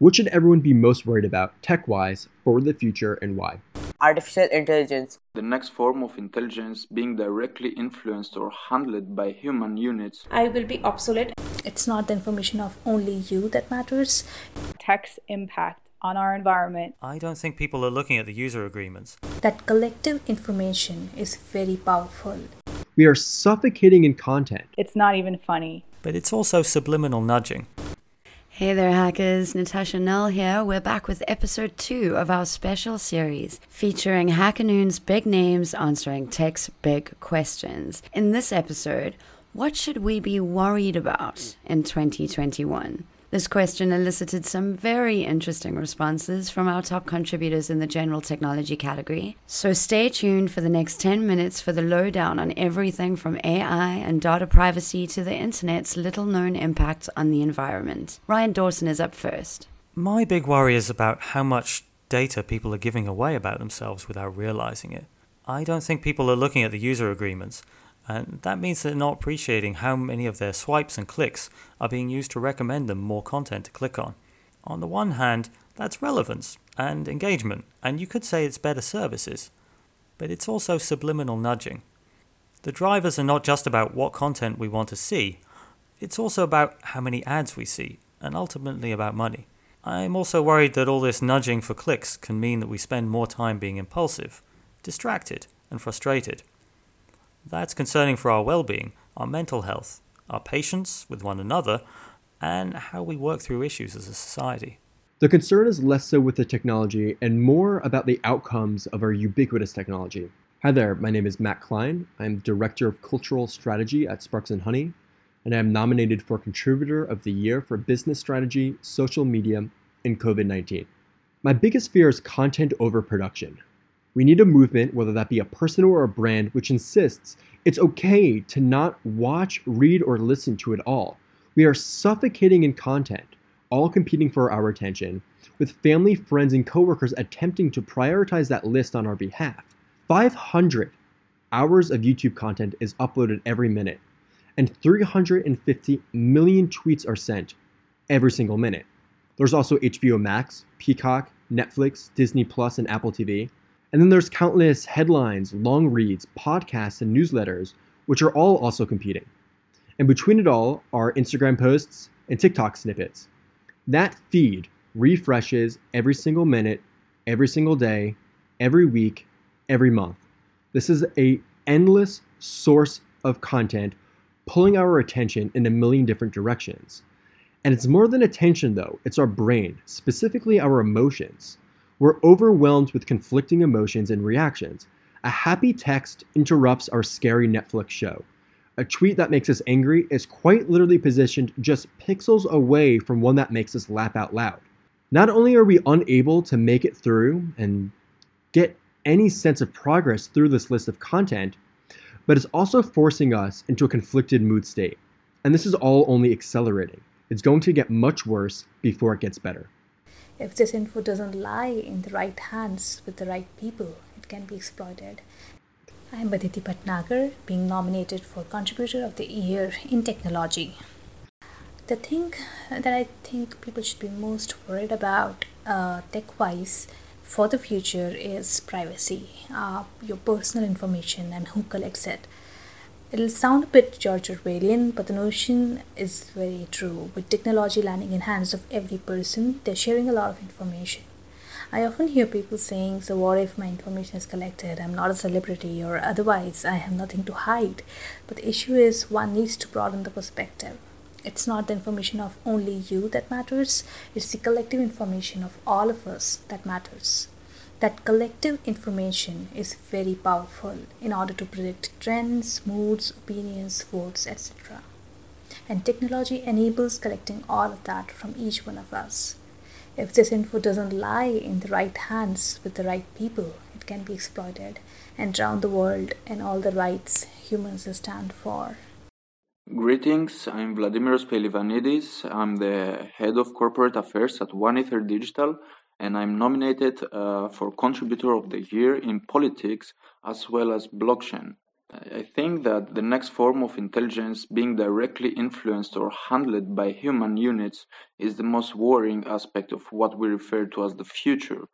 What should everyone be most worried about, tech wise, for the future, and why? Artificial intelligence. The next form of intelligence being directly influenced or handled by human units. I will be obsolete. It's not the information of only you that matters. Tech's impact on our environment. I don't think people are looking at the user agreements. That collective information is very powerful. We are suffocating in content. It's not even funny. But it's also subliminal nudging. Hey there, hackers. Natasha Nel here. We're back with episode two of our special series featuring HackerNoon's big names answering tech's big questions. In this episode, what should we be worried about in 2021? This question elicited some very interesting responses from our top contributors in the general technology category. So stay tuned for the next 10 minutes for the lowdown on everything from AI and data privacy to the internet's little known impact on the environment. Ryan Dawson is up first. My big worry is about how much data people are giving away about themselves without realizing it. I don't think people are looking at the user agreements and that means they're not appreciating how many of their swipes and clicks are being used to recommend them more content to click on. On the one hand, that's relevance and engagement, and you could say it's better services. But it's also subliminal nudging. The drivers are not just about what content we want to see, it's also about how many ads we see, and ultimately about money. I'm also worried that all this nudging for clicks can mean that we spend more time being impulsive, distracted, and frustrated. That's concerning for our well being, our mental health, our patience with one another, and how we work through issues as a society. The concern is less so with the technology and more about the outcomes of our ubiquitous technology. Hi there, my name is Matt Klein. I'm Director of Cultural Strategy at Sparks and Honey, and I am nominated for Contributor of the Year for Business Strategy, Social Media, and COVID 19. My biggest fear is content overproduction. We need a movement, whether that be a person or a brand, which insists it's okay to not watch, read, or listen to it all. We are suffocating in content, all competing for our attention, with family, friends, and coworkers attempting to prioritize that list on our behalf. 500 hours of YouTube content is uploaded every minute, and 350 million tweets are sent every single minute. There's also HBO Max, Peacock, Netflix, Disney Plus, and Apple TV. And then there's countless headlines, long reads, podcasts, and newsletters, which are all also competing. And between it all are Instagram posts and TikTok snippets. That feed refreshes every single minute, every single day, every week, every month. This is a endless source of content pulling our attention in a million different directions. And it's more than attention though, it's our brain, specifically our emotions. We're overwhelmed with conflicting emotions and reactions. A happy text interrupts our scary Netflix show. A tweet that makes us angry is quite literally positioned just pixels away from one that makes us laugh out loud. Not only are we unable to make it through and get any sense of progress through this list of content, but it's also forcing us into a conflicted mood state. And this is all only accelerating. It's going to get much worse before it gets better. If this info doesn't lie in the right hands with the right people, it can be exploited. I am Baditi Bhatnagar, being nominated for Contributor of the Year in Technology. The thing that I think people should be most worried about uh, tech wise for the future is privacy, uh, your personal information, and who collects it. It'll sound a bit George Orwellian, but the notion is very true. With technology landing in hands of every person, they're sharing a lot of information. I often hear people saying, So, what if my information is collected? I'm not a celebrity, or otherwise, I have nothing to hide. But the issue is, one needs to broaden the perspective. It's not the information of only you that matters, it's the collective information of all of us that matters that collective information is very powerful in order to predict trends, moods, opinions, votes, etc. And technology enables collecting all of that from each one of us. If this info doesn't lie in the right hands with the right people, it can be exploited and drown the world and all the rights humans stand for. Greetings, I'm Vladimir Pelivanidis. I'm the head of corporate affairs at One Ether Digital, and I'm nominated uh, for Contributor of the Year in Politics as well as Blockchain. I think that the next form of intelligence being directly influenced or handled by human units is the most worrying aspect of what we refer to as the future.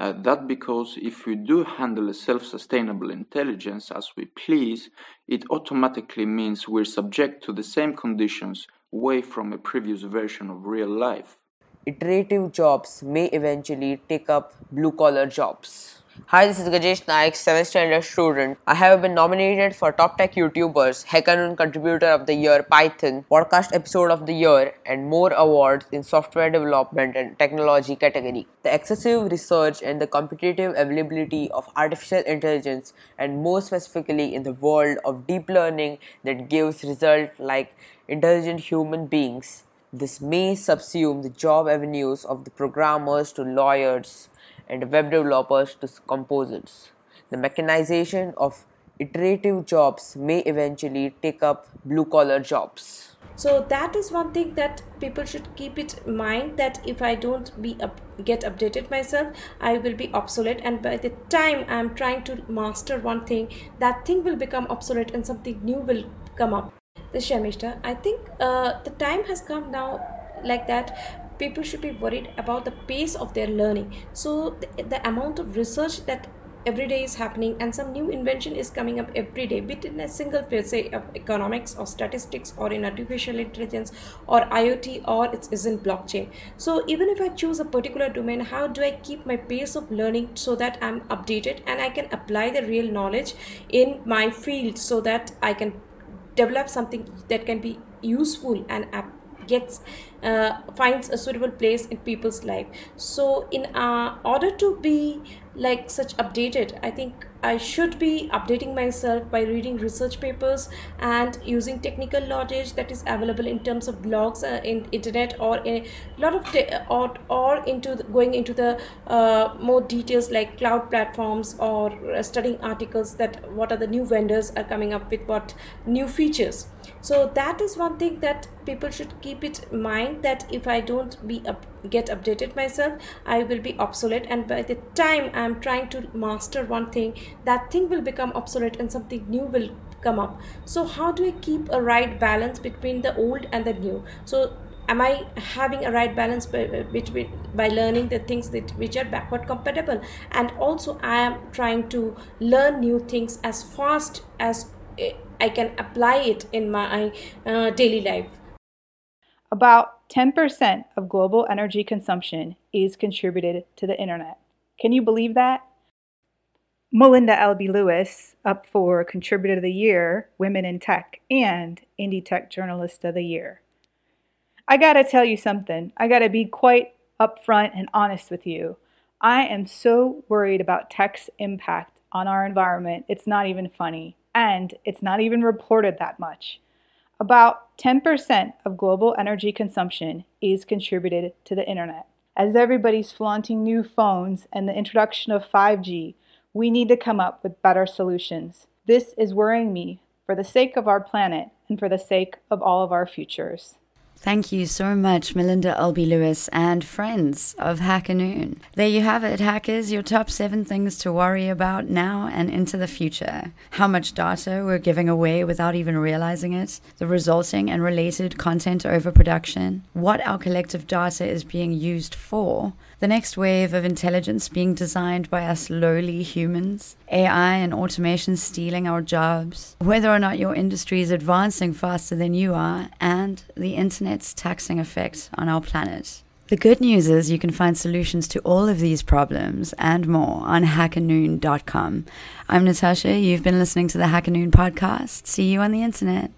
Uh, that because if we do handle a self sustainable intelligence as we please, it automatically means we're subject to the same conditions way from a previous version of real life. Iterative jobs may eventually take up blue collar jobs. Hi, this is Gajesh Naik, 7th standard student. I have been nominated for Top Tech YouTubers, HackerNoon Contributor of the Year, Python, Podcast Episode of the Year, and more awards in software development and technology category. The excessive research and the competitive availability of artificial intelligence, and more specifically in the world of deep learning that gives results like intelligent human beings. This may subsume the job avenues of the programmers to lawyers and web developers to composers. The mechanization of iterative jobs may eventually take up blue collar jobs. So that is one thing that people should keep it in mind that if I don't be up, get updated myself, I will be obsolete. And by the time I'm trying to master one thing, that thing will become obsolete and something new will come up. The Shamishta, I think uh, the time has come now like that people should be worried about the pace of their learning. So the, the amount of research that every day is happening and some new invention is coming up every day be it in a single field say of economics or statistics or in artificial intelligence or iot or it is in blockchain. So even if i choose a particular domain how do i keep my pace of learning so that i'm updated and i can apply the real knowledge in my field so that i can develop something that can be useful and gets uh, finds a suitable place in people's life. So in uh, order to be like such updated i think i should be updating myself by reading research papers and using technical knowledge that is available in terms of blogs uh, in internet or a lot of or, or into the, going into the uh, more details like cloud platforms or uh, studying articles that what are the new vendors are coming up with what new features so that is one thing that people should keep it in mind that if i don't be up, get updated myself i will be obsolete. And by the time i'm trying to master one thing that thing will become obsolete and something new will come up. So how do i keep a right balance between the old and the new? So am i having a right balance between by learning the things that which are backward compatible? And also i am trying to learn new things as fast as eh, I can apply it in my uh, daily life. About 10% of global energy consumption is contributed to the internet. Can you believe that? Melinda L.B. Lewis, up for Contributor of the Year, Women in Tech, and Indie Tech Journalist of the Year. I gotta tell you something. I gotta be quite upfront and honest with you. I am so worried about tech's impact on our environment, it's not even funny and it's not even reported that much. About 10% of global energy consumption is contributed to the internet. As everybody's flaunting new phones and the introduction of 5G, we need to come up with better solutions. This is worrying me for the sake of our planet and for the sake of all of our futures. Thank you so much, Melinda L.B. Lewis and friends of HackerNoon. There you have it, hackers, your top seven things to worry about now and into the future. How much data we're giving away without even realizing it, the resulting and related content overproduction, what our collective data is being used for, the next wave of intelligence being designed by us lowly humans, AI and automation stealing our jobs, whether or not your industry is advancing faster than you are, and the internet's taxing effect on our planet. The good news is you can find solutions to all of these problems and more on hackernoon.com. I'm Natasha. You've been listening to the HackerNoon podcast. See you on the internet.